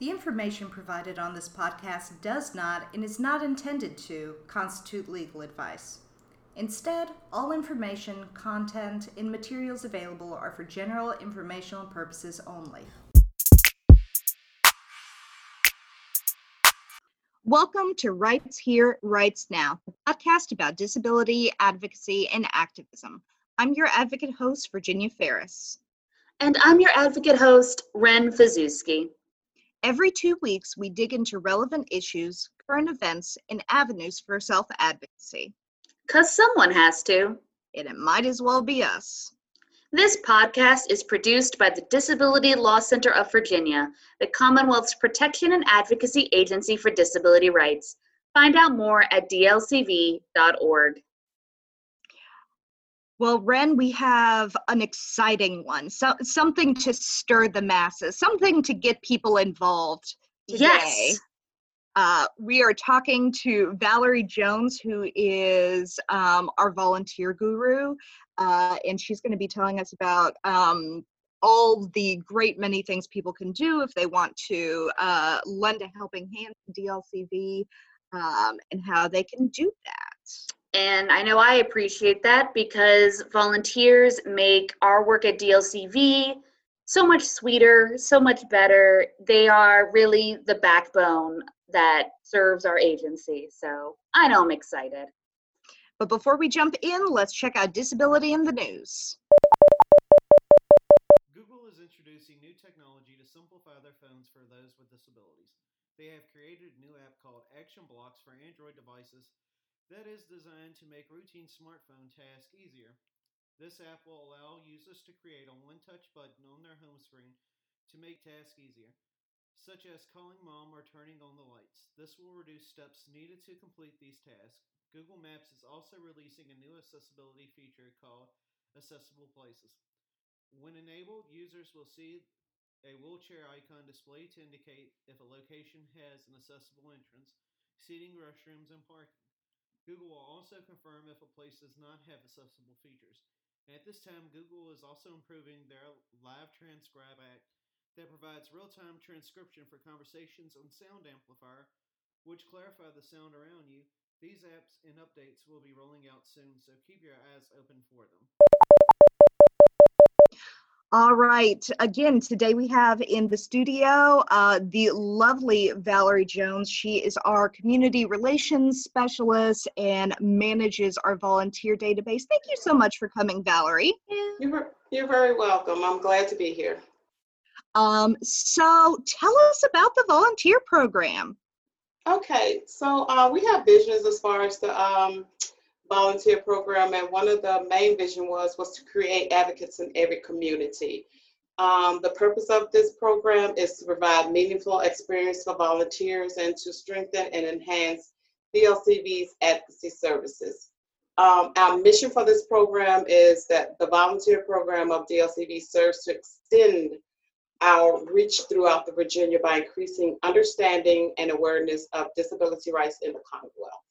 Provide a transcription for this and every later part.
The information provided on this podcast does not and is not intended to constitute legal advice. Instead, all information, content, and materials available are for general informational purposes only. Welcome to Rights Here, Rights Now, a podcast about disability, advocacy, and activism. I'm your advocate host, Virginia Ferris. And I'm your advocate host, Ren Fazuski. Every two weeks, we dig into relevant issues, current events, and avenues for self advocacy. Because someone has to. And it might as well be us. This podcast is produced by the Disability Law Center of Virginia, the Commonwealth's protection and advocacy agency for disability rights. Find out more at dlcv.org. Well, Ren, we have an exciting one. So, something to stir the masses, something to get people involved today. Yes. Uh, we are talking to Valerie Jones, who is um, our volunteer guru, uh, and she's going to be telling us about um, all the great many things people can do if they want to uh, lend a helping hand to DLCV um, and how they can do that. And I know I appreciate that because volunteers make our work at DLCV so much sweeter, so much better. They are really the backbone that serves our agency. So I know I'm excited. But before we jump in, let's check out disability in the news. Google is introducing new technology to simplify their phones for those with disabilities. They have created a new app called Action Blocks for Android devices that is designed to make routine smartphone tasks easier. This app will allow users to create a one touch button on their home screen to make tasks easier, such as calling mom or turning on the lights. This will reduce steps needed to complete these tasks. Google Maps is also releasing a new accessibility feature called Accessible Places. When enabled, users will see a wheelchair icon displayed to indicate if a location has an accessible entrance, seating, restrooms, and parking. Google will also confirm if a place does not have accessible features. At this time, Google is also improving their Live Transcribe app that provides real time transcription for conversations on Sound Amplifier, which clarify the sound around you. These apps and updates will be rolling out soon, so keep your eyes open for them. All right. Again, today we have in the studio uh, the lovely Valerie Jones. She is our community relations specialist and manages our volunteer database. Thank you so much for coming, Valerie. You're, you're very welcome. I'm glad to be here. Um, so tell us about the volunteer program. Okay, so uh, we have visions as far as the um, volunteer program, and one of the main vision was was to create advocates in every community. Um, the purpose of this program is to provide meaningful experience for volunteers and to strengthen and enhance DLCV's advocacy services. Um, our mission for this program is that the volunteer program of DLCV serves to extend our reach throughout the Virginia by increasing understanding and awareness of disability rights in the Commonwealth.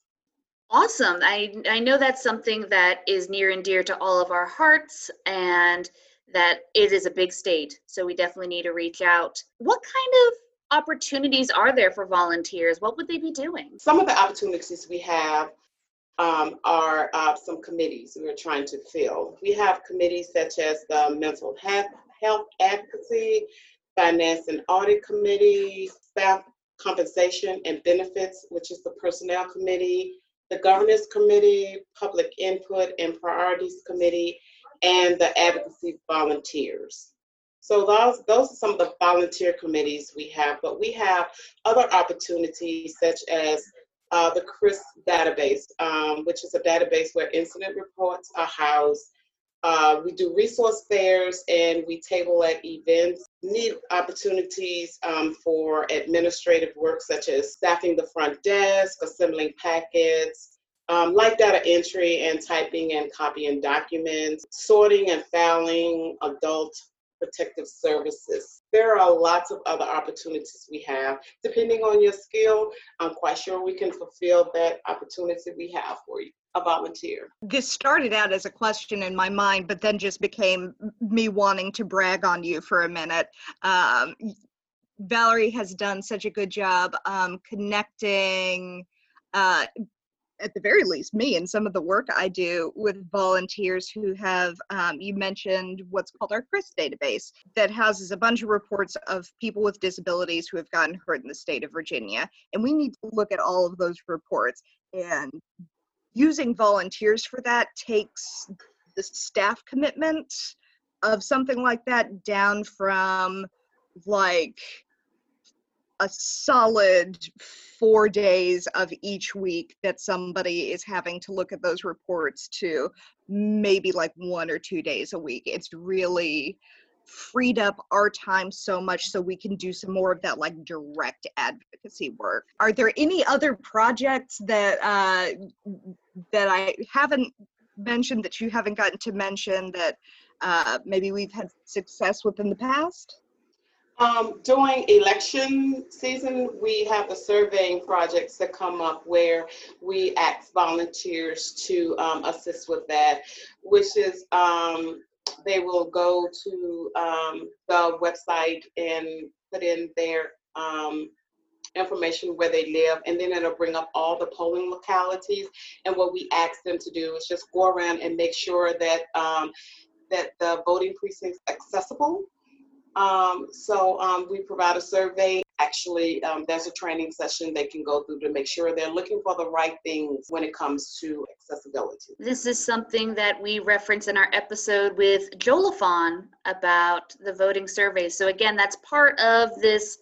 Awesome. I, I know that's something that is near and dear to all of our hearts and that it is a big state. So we definitely need to reach out. What kind of opportunities are there for volunteers? What would they be doing? Some of the opportunities we have um, are uh, some committees we are trying to fill. We have committees such as the Mental Health, health Advocacy, Finance and Audit Committee, Staff Compensation and Benefits, which is the Personnel Committee, the Governance Committee, Public Input and Priorities Committee, and the Advocacy Volunteers. So those, those are some of the volunteer committees we have, but we have other opportunities such as uh, the CHRIS database, um, which is a database where incident reports are housed. Uh, we do resource fairs and we table at events. Need opportunities um, for administrative work such as staffing the front desk, assembling packets, um, like data entry and typing and copying documents, sorting and filing adult protective services. There are lots of other opportunities we have. Depending on your skill, I'm quite sure we can fulfill that opportunity we have for you. A volunteer. This started out as a question in my mind, but then just became me wanting to brag on you for a minute. Um, Valerie has done such a good job um, connecting uh, at the very least me and some of the work I do with volunteers who have, um, you mentioned what's called our CHRIS database that houses a bunch of reports of people with disabilities who have gotten hurt in the state of Virginia. And we need to look at all of those reports. And using volunteers for that takes the staff commitment of something like that down from like a solid four days of each week that somebody is having to look at those reports to maybe like one or two days a week. It's really freed up our time so much so we can do some more of that like direct advocacy work. Are there any other projects that uh, that I haven't mentioned that you haven't gotten to mention that uh, maybe we've had success with in the past? Um, during election season, we have the surveying projects that come up where we ask volunteers to um, assist with that, which is um, they will go to um, the website and put in their um, information where they live, and then it'll bring up all the polling localities. And what we ask them to do is just go around and make sure that um, that the voting precinct's accessible um, so um, we provide a survey. Actually, um, there's a training session they can go through to make sure they're looking for the right things when it comes to accessibility. This is something that we reference in our episode with Jolafon about the voting survey. So again, that's part of this.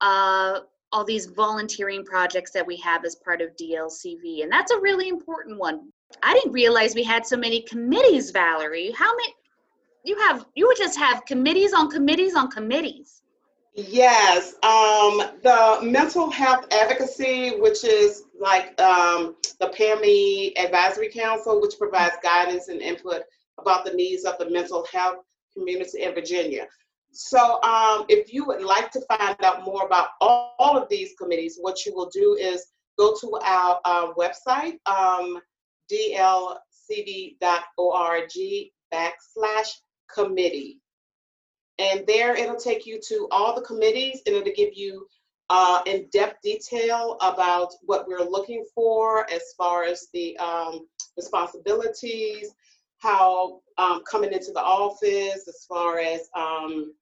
Uh, all these volunteering projects that we have as part of DLCV, and that's a really important one. I didn't realize we had so many committees, Valerie. How many? You have you would just have committees on committees on committees. Yes, um, the mental health advocacy, which is like um, the PAIMI Advisory Council, which provides guidance and input about the needs of the mental health community in Virginia. So, um, if you would like to find out more about all, all, of these committees, what you will do is go to our, our website, um, dlcv.org backslash committee. And there it'll take you to all the committees and it'll give you uh, in-depth detail about what we're looking for as far as the um, responsibilities, how um, coming into the office, as far as um,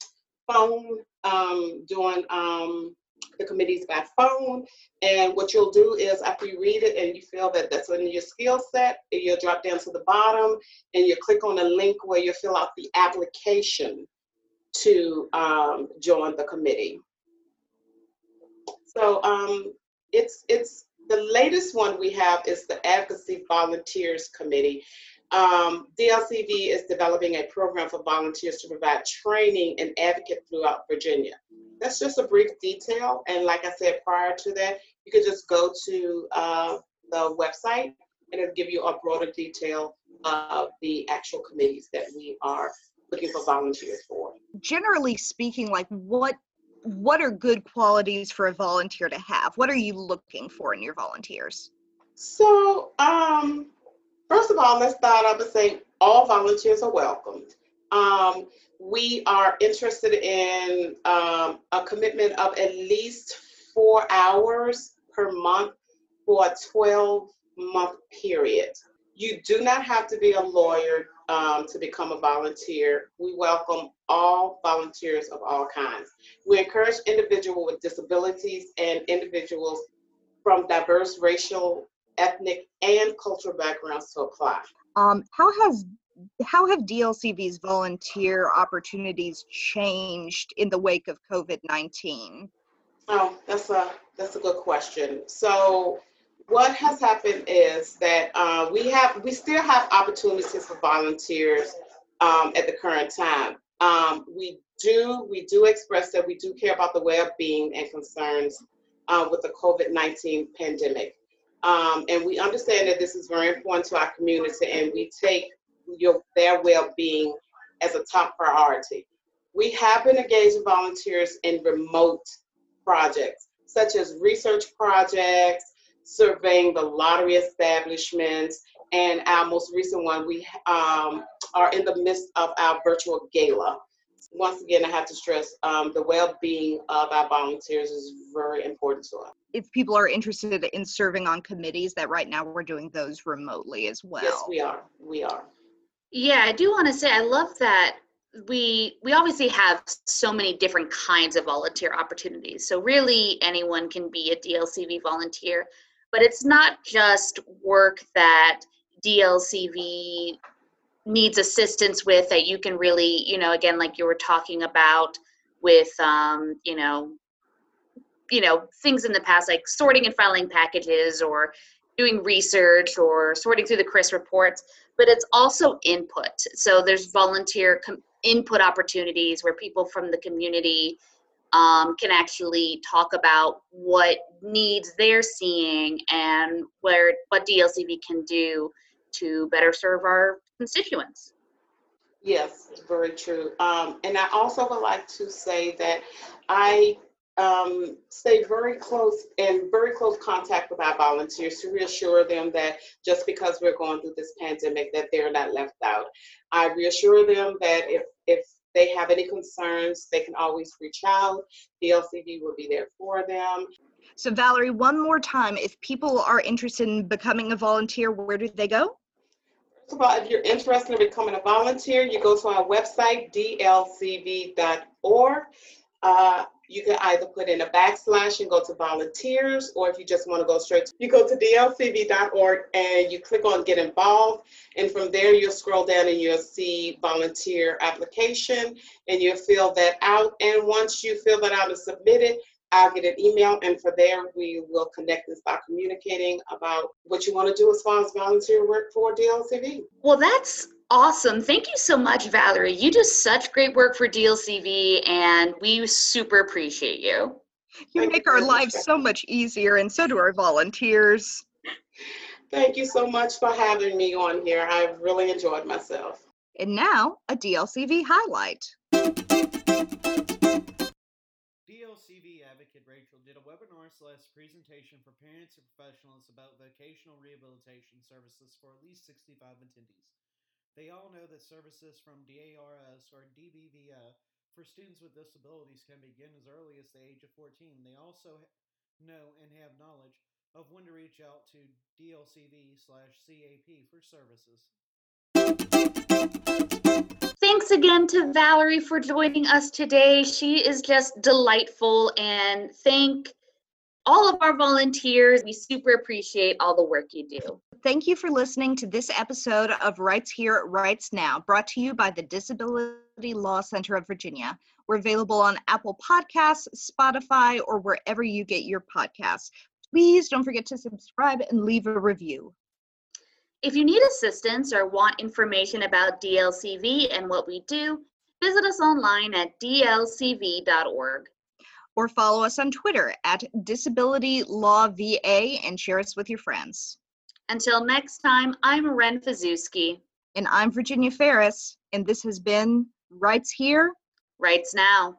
phone, um, doing um, the committees by phone. And what you'll do is after you read it and you feel that that's in your skill set, you'll drop down to the bottom and you click on a link where you fill out the application to um, join the committee. So um, it's it's the latest one we have is the Advocacy Volunteers Committee. Um, DLCV is developing a program for volunteers to provide training and advocate throughout Virginia that's just a brief detail. And like I said prior to that, you could just go to uh, the website and it'll give you a broader detail of the actual committees that we are looking for volunteers for. Generally speaking, like what what are good qualities for a volunteer to have? What are you looking for in your volunteers? So, um, first of all, let's start off by saying all volunteers are welcomed. Um, we are interested in um, a commitment of at least four hours per month for a 12 month period. You do not have to be a lawyer um, to become a volunteer. We welcome all volunteers of all kinds. We encourage individuals with disabilities and individuals from diverse racial, ethnic, and cultural backgrounds to apply. Um, how has how have DLCV's volunteer opportunities changed in the wake of COVID nineteen? Oh, that's a that's a good question. So, what has happened is that uh, we have we still have opportunities for volunteers um, at the current time. Um, we do we do express that we do care about the well-being and concerns uh, with the COVID nineteen pandemic. Um, and we understand that this is very important to our community, and we take your their well-being as a top priority. We have been engaging volunteers in remote projects, such as research projects, surveying the lottery establishments, and our most recent one, we um, are in the midst of our virtual gala. once again, I have to stress um, the well-being of our volunteers is very important to us. If people are interested in serving on committees, that right now we're doing those remotely as well. Yes, we are. We are. Yeah, I do want to say I love that we we obviously have so many different kinds of volunteer opportunities. So really anyone can be a DLCV volunteer, but it's not just work that DLCV needs assistance with that you can really, you know, again like you were talking about with um, you know, you know, things in the past like sorting and filing packages or doing research or sorting through the CHRIS reports, but it's also input. So there's volunteer com- input opportunities where people from the community um, can actually talk about what needs they're seeing and where what DLCV can do to better serve our constituents. Yes, very true. Um, and I also would like to say that I um, stay very close in very close contact with our volunteers to reassure them that just because we're going through this pandemic that they're not left out. I reassure them that if if they have any concerns, they can always reach out. DLCV will be there for them. So Valerie, one more time, if people are interested in becoming a volunteer, where do they go? First of all, if you're interested in becoming a volunteer, you go to our website, dlcv.org. Uh, you can either put in a backslash and go to volunteers, or if you just want to go straight, to, you go to dlcv.org and you click on get involved. And from there, you'll scroll down and you'll see volunteer application and you'll fill that out. And once you fill that out and submit it, I'll get an email, and for there we will connect and start communicating about what you want to do as far as volunteer work for DLCV. Well, that's awesome. Thank you so much, Valerie. You do such great work for DLCV, and we super appreciate you. You Thank make you our very much, lives so much easier, and so do our volunteers. Thank you so much for having me on here. I've really enjoyed myself. And now, a DLCV highlight. DLCV advocate Rachel did a webinar slash presentation for parents and professionals about vocational rehabilitation services for at least 65 attendees. They all know that services from DARS or DBVI for students with disabilities can begin as early as the age of 14. They also know and have knowledge of when to reach out to DLCV slash CAP for services. Thanks again to Valerie for joining us today. She is just delightful, and thank all of our volunteers. We super appreciate all the work you do. Thank you for listening to this episode of Rights Here, Rights Now, brought to you by the Disability Law Center of Virginia. We're available on Apple Podcasts, Spotify, or wherever you get your podcasts. Please don't forget to subscribe and leave a review. If you need assistance or want information about DLCV and what we do, visit us online at dlcv.org. Or follow us on Twitter at Disability Law VA and share us with your friends. Until next time, I'm Ren Fazewski. And I'm Virginia Ferris, and this has been Rights Here, Rights now.